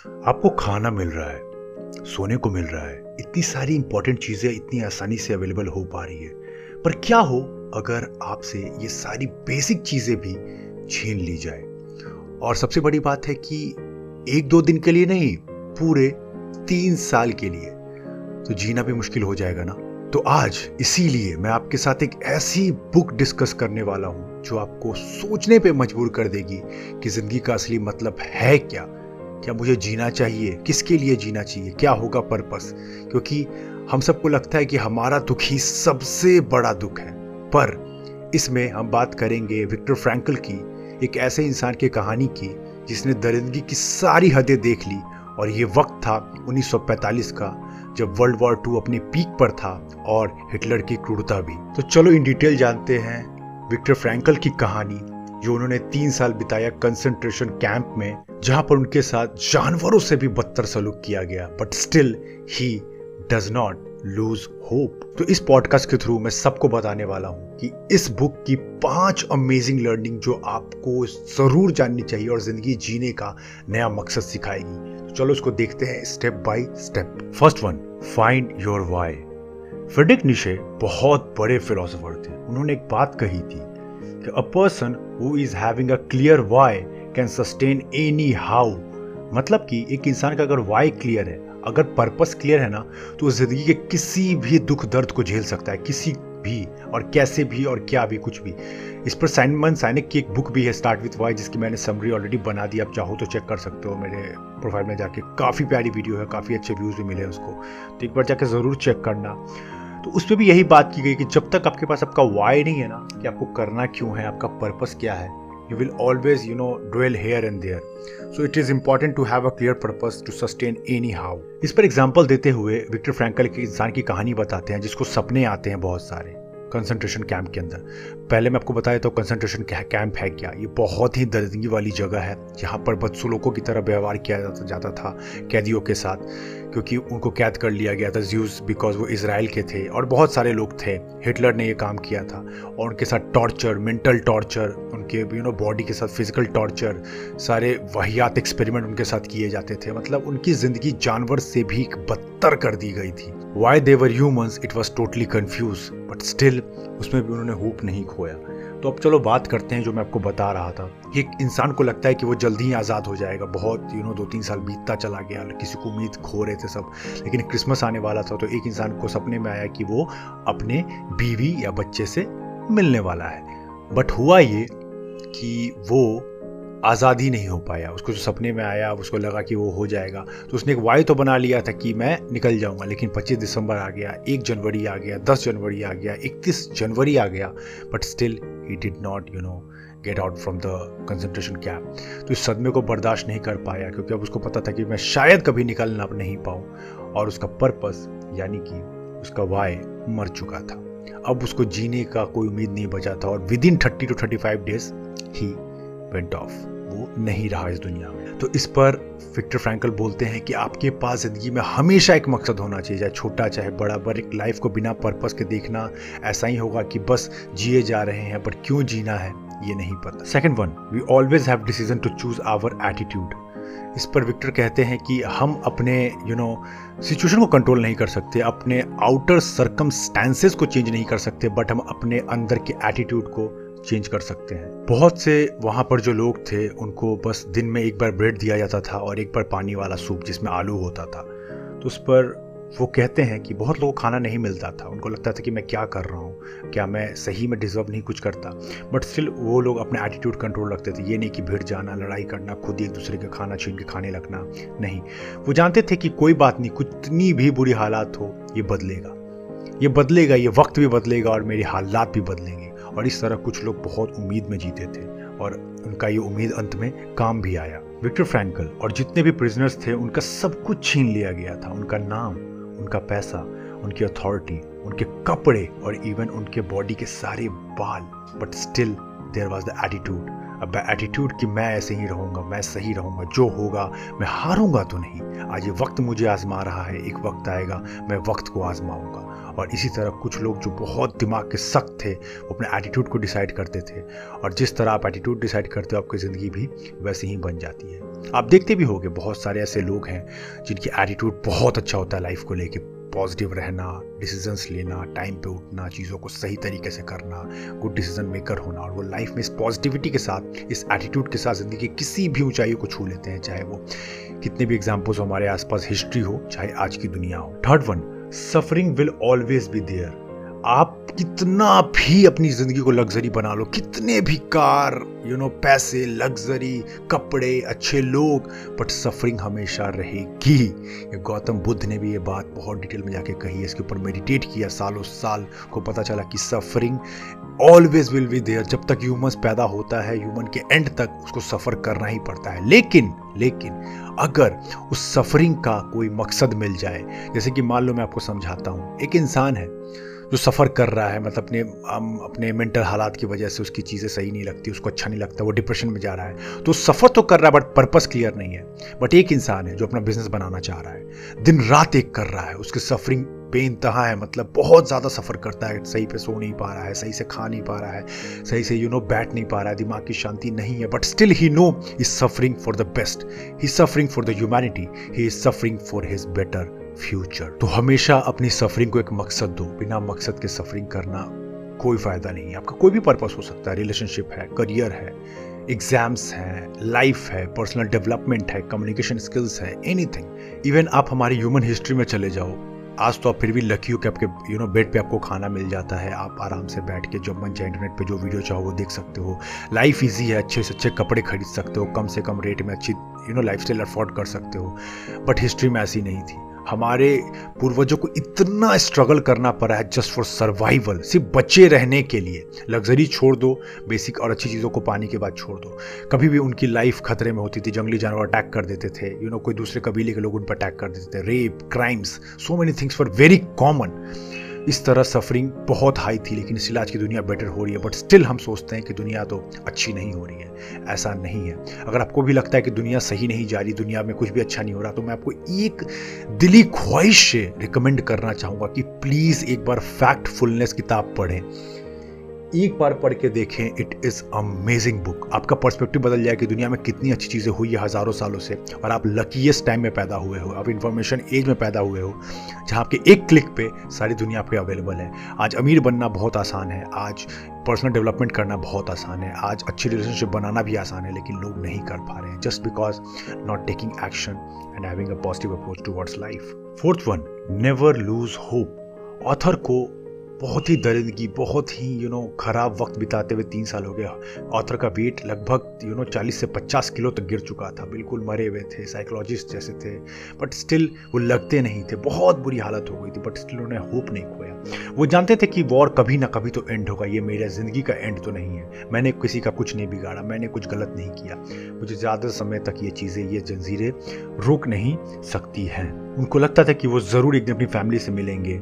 आपको खाना मिल रहा है, सोने को मिल रहा है, इतनी सारी इंपॉर्टेंट चीज़ें इतनी आसानी से अवेलेबल हो पा रही है। पर क्या हो अगर आपसे ये सारी बेसिक चीज़ें भी छीन ली जाए? और सबसे बड़ी बात है कि एक दो दिन के लिए नहीं, पूरे तीन साल के लिए। तो जीना भी मुश्किल हो जाएगा ना? तो आज इसीलिए मैं आपके साथ एक ऐसी बुक डिस्कस करने वाला हूँ, जो आपको सोचने पे मजबूर कर देगी कि ज़िंदगी का असली मतलब है क्या। क्या मुझे जीना चाहिए? किसके लिए जीना चाहिए? क्या होगा पर्पस? क्योंकि हम सबको लगता है कि हमारा दुख ही सबसे बड़ा दुख है। पर इसमें हम बात करेंगे विक्टर फ्रैंकल की, एक ऐसे इंसान की कहानी की, जिसने दरिंदगी की सारी हदें देख ली। और ये वक्त था 1945 का, जब वर्ल्ड वॉर टू अपने पीक पर था और हिटलर की क्रूरता भी। तो चलो इन डिटेल जानते हैं विक्टर फ्रैंकल की कहानी। जो उन्होंने तीन साल बिताया कंसंट्रेशन कैंप में, जहाँ पर उनके साथ जानवरों से भी बदतर सलूक किया गया। But still he does not lose hope तो इस पॉडकास्ट के थ्रू मैं सबको बताने वाला हूँ कि इस बुक की पाँच अमेजिंग लर्निंग जो आपको ज़रूर जाननी चाहिए और ज़िंदगी जीने का नया मकसद सिखाएगी। तो चलो उसको देखते हैं step by step first one find your why Friedrich Nietzsche बहुत बड़े फिलोसोफर थे। उन्होंने एक बात कही थी a person who is having a clear why can sustain any how मतलब कि एक इंसान का अगर वाई क्लियर है, अगर पर्पस क्लियर है ना तो वो ज़िंदगी के किसी भी दुख दर्द को झेल सकता है, किसी भी और कैसे भी और क्या भी, कुछ भी। इस पर साइनमन साइनिक की एक बुक भी है स्टार्ट विथ वाई जिसकी मैंने समरी ऑलरेडी बना दी, आप चाहो तो चेक कर सकते हो मेरे प्रोफ़ाइल में जाके। काफ़ी प्यारी वीडियो है, काफ़ी अच्छे व्यूज़ भी मिले हैं उसको। तो एक बार जाके ज़रूर चेक करना। तो उस पर भी यही बात की गई कि जब तक आपके पास आपका वाई नहीं है ना, कि आपको करना क्यों है, आपका पर्पस क्या है, you will always, you know, dwell here and there. So it is important to have a clear purpose to sustain anyhow. इस पर एग्ज़ाम्पल देते हुए विक्टर फ्रेंकल की इंसान की कहानी बताते हैं, जिसको सपने आते हैं बहुत सारे कंसंट्रेशन कैंप के अंदर। पहले मैं आपको बताया तो कंसंट्रेशन कैंप है क्या? ये बहुत ही दर्दगी वाली जगह है, जहाँ पर बदसुलकों की तरह व्यवहार किया जाता था, कैदियों के साथ, क्योंकि उनको कैद कर लिया गया था ज्यूज बिकॉज़ वो इसराइल के थे और बहुत सारे लोग थे। हिटलर ने ये काम किया था और उनके साथ टॉर्चर मेंटल टॉर्चर उनके यू नो बॉडी के साथ फ़िज़िकल टॉर्चर सारे वाहियात एक्सपेरिमेंट उनके साथ किए जाते थे। मतलब उनकी ज़िंदगी जानवर से भी बदतर कर दी गई थी। Why they were humans it was totally confuse but still उसमें भी उन्होंने होप नहीं खोया। तो अब चलो बात करते हैं जो मैं आपको बता रहा था। एक इंसान को लगता है कि वो जल्दी ही आज़ाद हो जाएगा। बहुत यू नो दो तीन साल बीतता चला गया। किसी को उम्मीद खो रहे थे सब। लेकिन क्रिसमस आने वाला था तो एक इंसान को सपने में आया कि वो अपने बीवी या बच्चे से मिलने वाला है। बट हुआ ये कि वो आज़ाद नहीं हो पाया। उसको जो सपने में आया, उसको लगा कि वो हो जाएगा। तो उसने एक वाई तो बना लिया था कि मैं निकल जाऊँगा, लेकिन 25 दिसंबर आ गया, एक जनवरी आ गया 10 जनवरी आ गया 31 जनवरी आ गया but still he did not you know get out from the concentration camp तो इस सदमे को बर्दाश्त नहीं कर पाया, क्योंकि अब उसको पता था कि मैं शायद कभी निकलना नहीं पाऊँ, और उसका पर्पस यानी कि उसका वाई मर चुका था। अब उसको जीने का कोई उम्मीद नहीं बचा था, और within thirty two thirty five days he went off वो नहीं रहा इस दुनिया में। तो इस पर विक्टर फ्रैंकल बोलते हैं कि आपके पास ज़िंदगी में हमेशा एक मकसद होना चाहिए, चाहे छोटा, चाहे बड़ा, पर एक लाइफ को बिना पर्पस के देखना, ऐसा ही होगा कि बस जिए जा रहे हैं, पर क्यों जीना है, ये नहीं पता। Second one we always have decision to choose our attitude इस पर विक्टर कहते हैं कि हम अपने यू नो सिचुएशन को कंट्रोल नहीं कर सकते, अपने आउटर सरकमस्टेंसेस को चेंज नहीं कर सकते बट हम अपने अंदर के एटीट्यूड को चेंज कर सकते हैं। बहुत से वहाँ पर जो लोग थे, उनको बस दिन में एक बार ब्रेड दिया जाता था और एक बार पानी वाला सूप जिसमें आलू होता था। तो उस पर वो कहते हैं कि बहुत लोगों को खाना नहीं मिलता था। उनको लगता था कि मैं क्या कर रहा हूँ? क्या मैं सही में डिजर्व नहीं कुछ करता? बट स्टिल वो लोग अपने एटीट्यूड कंट्रोल रखते थे। ये नहीं कि भीड़ जाना, लड़ाई करना, खुद ही एक दूसरे का खाना छीन के खाने लगना, नहीं। वो जानते थे कि कोई बात नहीं, कितनी भी बुरी हालात हो, ये बदलेगा। ये बदलेगा, ये वक्त भी बदलेगा और मेरे हालात भी बदलेंगे। और इस तरह कुछ लोग बहुत उम्मीद में जीते थे और उनका ये उम्मीद अंत में काम भी आया। विक्टर फ्रैंकल और जितने भी प्रिजनर्स थे, उनका सब कुछ छीन लिया गया था। उनका नाम, उनका पैसा, उनकी अथॉरिटी उनके कपड़े और इवन उनके बॉडी के सारे बाल। But still there was the attitude अब एटीट्यूड कि मैं ऐसे ही रहूँगा, मैं सही रहूँगा, जो होगा, मैं हारूँगा तो नहीं। आज ये वक्त मुझे आजमा रहा है, एक वक्त आएगा, मैं वक्त को आजमाऊँगा। और इसी तरह कुछ लोग जो बहुत दिमाग के सख्त थे, वो अपने एटीट्यूड को डिसाइड करते थे। और जिस तरह आप एटीट्यूड डिसाइड करते हो, आपकी ज़िंदगी भी वैसे ही बन जाती है। आप देखते भी होंगे, बहुत सारे ऐसे लोग हैं, जिनकी एटीट्यूड बहुत अच्छा होता है लाइफ को लेके। पॉजिटिव रहना डिसीजंस लेना टाइम पे उठना, चीज़ों को सही तरीके से करना गुड डिसीज़न मेकर होना, और वो लाइफ में इस पॉजिटिविटी के साथ, इस एटीट्यूड के साथ ज़िंदगी की किसी भी ऊंचाई को छू लेते हैं, चाहे वो कितने भी एग्जाम्पल्स हमारे आसपास हिस्ट्री हो, चाहे आज की दुनिया हो। Third one suffering will always be there आप कितना भी अपनी ज़िंदगी को लग्जरी बना लो, कितने भी कार यू नो पैसे लग्जरी कपड़े, अच्छे लोग बट सफरिंग हमेशा रहेगी। ये गौतम बुद्ध ने भी ये बात बहुत डिटेल में जाके कही है, इसके ऊपर मेडिटेट किया, सालों साल को पता चला कि suffering always will be there जब तक ह्यूमन पैदा होता है ह्यूमन के एंड तक उसको सफ़र करना ही पड़ता है। लेकिन लेकिन, अगर उस सफरिंग का कोई मकसद मिल जाए, जैसे कि मान लो मैं आपको समझाता हूँ, एक इंसान है जो सफ़र कर रहा है मतलब अपने अपने मेंटल हालात की वजह से उसकी चीज़ें सही नहीं लगती, उसको अच्छा नहीं लगता, वो डिप्रेशन में जा रहा है। तो सफ़र तो कर रहा है बट पर्पस क्लियर नहीं है। बट एक इंसान है जो अपना बिज़नेस बनाना चाह रहा है। दिन रात एक कर रहा है, उसकी सफरिंग बेनतहा है मतलब बहुत ज़्यादा सफ़र करता है, सही पे सो नहीं पा रहा है, सही से खा नहीं पा रहा है, सही से यू नो बैठ नहीं पा रहा है, दिमाग की शांति नहीं है but still he know is suffering for the best he suffering for the humanity he is suffering for his better future तो हमेशा अपनी सफरिंग को एक मकसद दो। बिना मकसद के सफरिंग करना कोई फ़ायदा नहीं है। आपका कोई भी पर्पस हो सकता है। रिलेशनशिप है करियर है एग्ज़ाम्स हैं लाइफ है पर्सनल डेवलपमेंट है कम्युनिकेशन स्किल्स है एनीथिंग इवन आप हमारी ह्यूमन हिस्ट्री में चले जाओ, आज तो आप फिर भी लकी हो कि आपके यू नो बेड पे आपको खाना मिल जाता है। आप आराम से बैठ के जब मन चाहे इंटरनेट पे जो वीडियो चाहो वो देख सकते हो। लाइफ इजी है, अच्छे से अच्छे कपड़े खरीद सकते हो, कम से कम रेट में अच्छी you know lifestyle afford कर सकते हो। बट हिस्ट्री में ऐसी नहीं थी। हमारे पूर्वजों को इतना स्ट्रगल करना पड़ा है जस्ट फॉर सर्वाइवल सिर्फ़ बचे रहने के लिए। लग्जरी छोड़ दो बेसिक और अच्छी चीज़ों को पाने के बाद छोड़ दो। कभी भी उनकी लाइफ खतरे में होती थी जंगली जानवर अटैक कर देते थे। यू you नो know, कोई दूसरे कबीले के लोग उन पर अटैक कर देते थे। Rape crimes so many things for very common इस तरह सफरिंग बहुत हाई थी, लेकिन इस इलाज की दुनिया बेटर हो रही है बट स्टिल हम सोचते हैं कि दुनिया तो अच्छी नहीं हो रही है, ऐसा नहीं है। अगर आपको भी लगता है कि दुनिया सही नहीं जा रही, दुनिया में कुछ भी अच्छा नहीं हो रहा तो मैं आपको एक दिली ख्वाहिश से रिकमेंड करना चाहूँगा कि प्लीज़ एक बार फैक्टफुलनेस किताब पढ़ें। एक बार पढ़ के देखें इट इज़ अमेजिंग बुक आपका पर्सपेक्टिव बदल जाए कि दुनिया में कितनी अच्छी चीज़ें हुई है हज़ारों सालों से और आप लकीस्ट टाइम में पैदा हुए हो, आप इंफॉर्मेशन एज में पैदा हुए हो, जहाँ आपके एक क्लिक पे सारी दुनिया आपके अवेलेबल है। आज अमीर बनना बहुत आसान है, आज पर्सनल डेवलपमेंट करना बहुत आसान है, आज अच्छी रिलेशनशिप बनाना भी आसान है, लेकिन लोग नहीं कर पा रहे हैं। Just because not taking action and having a positive approach towards life fourth one never lose hope author को बहुत ही दरिंदगी, बहुत ही यू नो ख़राब वक्त बिताते हुए तीन साल हो गया। ऑथर का वेट लगभग यू नो चालीस से पचास किलो तक गिर चुका था। बिल्कुल मरे हुए थे साइकोलॉजिस्ट जैसे थे। बट स्टिल वो लगते नहीं थे। बहुत बुरी हालत हो गई थी बट स्टिल उन्हें होप नहीं खोया। वो जानते थे कि वॉर कभी ना कभी तो एंड होगा। ये मेरे ज़िंदगी का एंड तो नहीं है। मैंने किसी का कुछ नहीं बिगाड़ा, मैंने कुछ गलत नहीं किया। मुझे ज़्यादा समय तक ये चीज़ें, ये जंजीरें रोक नहीं सकती हैं। उनको लगता था कि वो ज़रूर एक दिन अपनी फैमिली से मिलेंगे।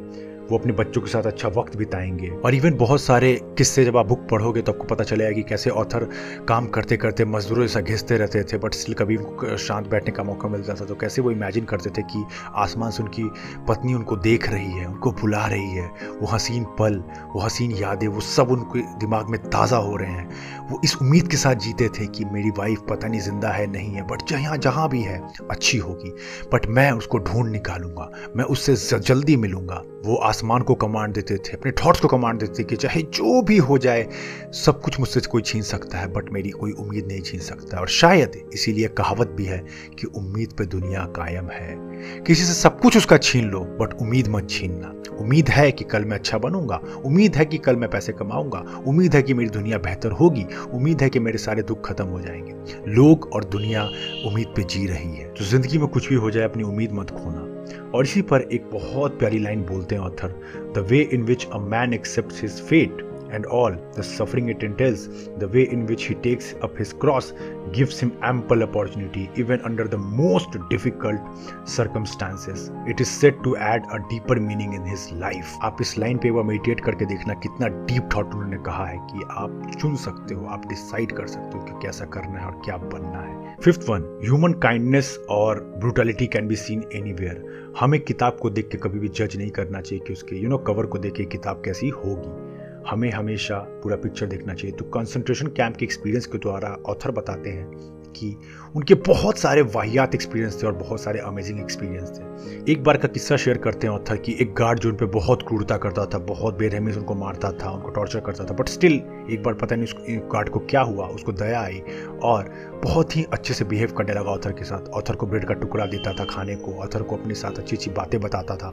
वो अपने बच्चों के साथ अच्छा वक्त बिताएँगे। और इवन बहुत सारे किस्से जब आप बुक पढ़ोगे तो आपको पता चलेगा कि कैसे ऑथर काम करते करते मजदूरों जैसा घिसते रहते थे बट स्टिल कभी उनको शांत बैठने का मौका मिलता था। तो कैसे वो इमेजिन करते थे कि आसमान से उनकी पत्नी उनको देख रही है, उनको बुला रही है, वो हसीन पल, वो हसीन यादें, वो सब उनके दिमाग में ताज़ा हो रहे हैं। वो इस उम्मीद के साथ जीते थे कि मेरी वाइफ पता नहीं ज़िंदा है, नहीं है बट जहाँ जहाँ भी है, अच्छी होगी। बट मैं उसको ढूंढ निकालूँगा, मैं उससे जल्दी मिलूँगा, वो आसमान को कमांड देते थे, अपने थॉट्स को कमांड देते थे कि चाहे जो भी हो जाए, सब कुछ मुझसे कोई छीन सकता है बट मेरी कोई उम्मीद नहीं छीन सकता। और शायद इसीलिए कहावत भी है कि उम्मीद पे दुनिया कायम है। किसी से सब कुछ उसका छीन लो बट उम्मीद मत छीनना। उम्मीद है कि कल मैं अच्छा बनूँगा। उम्मीद है कि कल मैं पैसे कमाऊँगा। उम्मीद है कि मेरी दुनिया बेहतर होगी। उम्मीद है कि मेरे सारे दुख खत्म हो जाएँगे। लोग और दुनिया उम्मीद पे जी रही है। तो ज़िंदगी में कुछ भी हो जाए, अपनी उम्मीद मत खोना। और इसी पर एक बहुत प्यारी लाइन बोलते हैं author the way in which a man accept his fate and all the suffering it entails, the way in which he takes up his cross gives him ample opportunity even under the most difficult circumstances. It is said to add a deeper meaning in his life. आप इस line पे वो meditate करके देखना कितना deep thought उन्होंने कहा है कि आप चुन सकते हो आप डिसाइड कर सकते हो कि कैसा करना है और क्या बनना है फिफ्थ वन ह्यूमन काइंडनेस और brutality can be seen anywhere हमें किताब को देख के कभी भी जज नहीं करना चाहिए कि उसके यू नो कवर को देख के किताब कैसी होगी हमें हमेशा पूरा पिक्चर देखना चाहिए। तो कंसंट्रेशन कैंप के एक्सपीरियंस के द्वारा ऑथर बताते हैं कि उनके बहुत सारे वाहियात एक्सपीरियंस थे और बहुत सारे अमेजिंग एक्सपीरियंस थे। एक बार का किस्सा शेयर करते हैं ऑथर कि। एक गार्ड जो उन पर बहुत क्रूरता करता था, बहुत बेरहमी से उनको मारता था, उनको टॉर्चर करता था। बट स्टिल एक बार पता नहीं उस गार्ड को क्या हुआ, उसको दया आई और बहुत ही अच्छे से बिहेव करने लगा ऑथर के साथ। ऑथर को ब्रेड का टुकड़ा देता था खाने को ऑथर को अपने साथ अच्छी अच्छी बातें बताता था।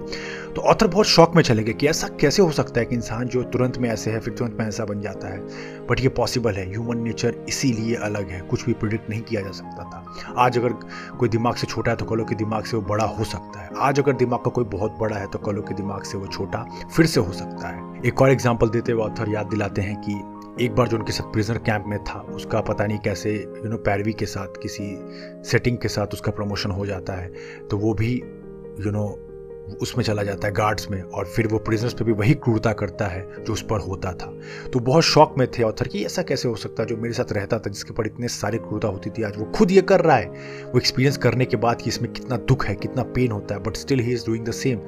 तो ऑथर बहुत शौक में चले गए कि ऐसा कैसे हो सकता है कि इंसान जो तुरंत में ऐसे है, फिर तुरंत में ऐसा बन जाता है। बट ये पॉसिबल है ह्यूमन नेचर इसीलिए अलग है, कुछ भी प्रिडिक्ट नहीं किया जा सकता। था। आज अगर कोई दिमाग से छोटा है तो कलो के दिमाग से वो बड़ा हो सकता है। आज अगर दिमाग का कोई बहुत बड़ा है तो कलो के दिमाग से वो छोटा फिर से हो सकता है। एक और एग्ज़ाम्पल देते हुए ऑथर याद दिलाते हैं कि एक बार जो उनके साथ प्रिजनर कैंप में था, उसका पता नहीं कैसे यू नो पैरवी के साथ, किसी सेटिंग के साथ उसका प्रमोशन हो जाता है। तो वो भी यू नो उसमें चला जाता है गार्ड्स में और फिर वो प्रिजनर्स पे भी वही क्रूरता करता है जो उस पर होता था। तो बहुत शौक में थे ऑथर कि ऐसा कैसे हो सकता है जो मेरे साथ रहता था, जिसके ऊपर इतने सारी क्रूरता होती थी। आज वो खुद ये कर रहा है। वो एक्सपीरियंस करने के बाद कि इसमें कितना दुख है, कितना पेन होता है but still he is doing the same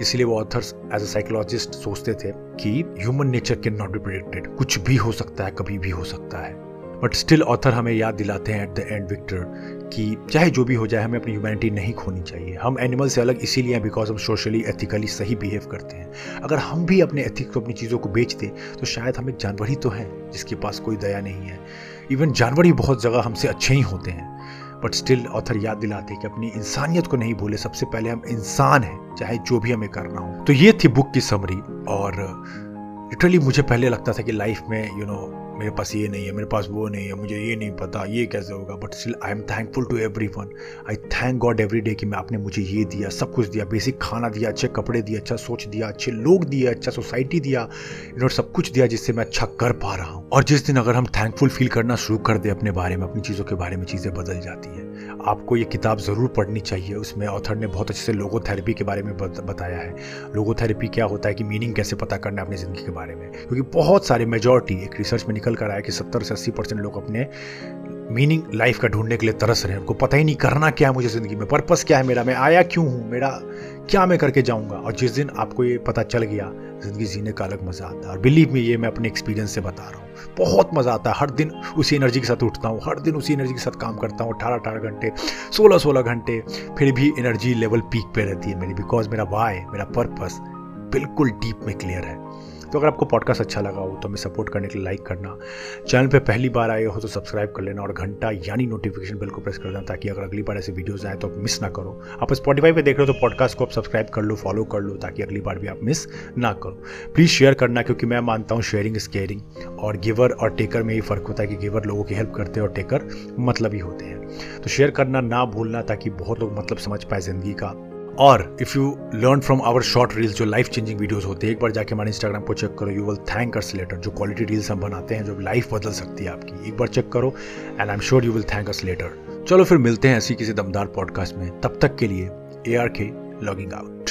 इसलिए वो ऑथर्स एज अ साइकोलॉजिस्ट सोचते थे कि human nature can not be predicted कुछ भी हो सकता है, कभी भी हो सकता है। बट स्टिल ऑथर हमें याद दिलाते हैं एट द एंड विक्टर कि चाहे जो भी हो जाए हमें अपनी ह्यूमैनिटी नहीं खोनी चाहिए। हम एनिमल से अलग इसीलिए हैं बिकॉज़ हम सोशली एथिकली सही बिहेव करते हैं। अगर हम भी अपने एथिक्स को अपनी चीज़ों को बेच दें तो शायद हम एक जानवर ही तो हैं जिसके पास कोई दया नहीं है। इवन जानवर ही बहुत जगह हमसे अच्छे ही होते हैं। बट स्टिल ऑथर याद दिलाते हैं कि अपनी इंसानियत को नहीं भूले। सबसे पहले हम इंसान हैं चाहे जो भी हमें करना हो। तो ये थी बुक की समरी और लिटरली मुझे पहले लगता था कि लाइफ में यू you नो know, मेरे पास ये नहीं है, मेरे पास वो नहीं है, मुझे ये नहीं पता, ये कैसे होगा? But still I am thankful to everyone I thank God every day कि मैं आपने मुझे ये दिया, सब कुछ दिया बेसिक खाना दिया, अच्छे कपड़े दिए अच्छा सोच दिया, अच्छे लोग दिए अच्छा सोसाइटी दिया इन्होंने सब कुछ दिया जिससे मैं अच्छा कर पा रहा हूँ। और जिस दिन अगर हम थैंकफुल फील करना शुरू कर दें अपने बारे में, अपनी चीज़ों के बारे में चीज़ें बदल जाती हैं। आपको ये किताब ज़रूर पढ़नी चाहिए। उसमें ऑथर ने बहुत अच्छे से लोगो थेरेपी के बारे में बताया है। लोगो थेरेपी क्या होता है कि मीनिंग कैसे पता करना है अपनी ज़िंदगी के बारे में? क्योंकि बहुत सारे मेजोरिटी एक रिसर्च में निकल कर आया कि सत्तर से अस्सी परसेंट लोग अपने मीनिंग लाइफ का ढूँढने के लिए तरस रहे हैं। उनको पता ही नहीं करना क्या है मुझे ज़िंदगी में। पर्पस क्या है मेरा? मैं आया क्यों हूँ? मेरा क्या मैं करके जाऊँगा? और जिस दिन आपको ये पता चल गया, ज़िंदगी जीने का अलग मज़ा आता है। और बिलीव में ये मैं अपने एक्सपीरियंस से बता रहा हूँ। बहुत मज़ा आता है। हर दिन उसी एनर्जी के साथ उठता हूँ। हर दिन उसी एनर्जी के साथ काम करता हूँ। अठारह अठारह घंटे सोलह सोलह घंटे, फिर भी एनर्जी लेवल पीक पे रहती है मेरी। बिकॉज़ मेरा वाई मेरा पर्पस बिल्कुल डीप में क्लियर है। तो अगर आपको पॉडकास्ट अच्छा लगा हो तो हमें सपोर्ट करने के लिए लाइक करना। चैनल पे पहली बार आए हो तो सब्सक्राइब कर लेना और घंटा यानी नोटिफिकेशन बिल को प्रेस कर देना ताकि अगर अगली बार ऐसे वीडियोज़ आए तो आप मिस ना करो। आप स्पॉटीफाई पर देख रहे हो तो पॉडकास्ट को आप सब्सक्राइब कर लो फॉलो कर लो ताकि अगली बार भी आप मिस ना करो। प्लीज़ शेयर करना क्योंकि मैं मानता हूँ शेयरिंग इज़ केयरिंग और गिवर और टेकर में ये फ़र्क होता है कि गिवर लोगों की हेल्प करते हैं और टेकर मतलब ही होते हैं। तो शेयर करना ना भूलना ताकि बहुत लोग मतलब समझ पाए ज़िंदगी का। और if you learn from our short reels जो लाइफ चेंजिंग वीडियोस होते हैं, एक बार जाके हमारे इंस्टाग्राम को चेक करो you will thank us later जो क्वालिटी रील्स हम बनाते हैं, जो लाइफ बदल सकती है आपकी, एक बार चेक करो and I am sure you will thank us later चलो फिर मिलते हैं ऐसी किसी दमदार पॉडकास्ट में. तब तक के लिए A R K logging out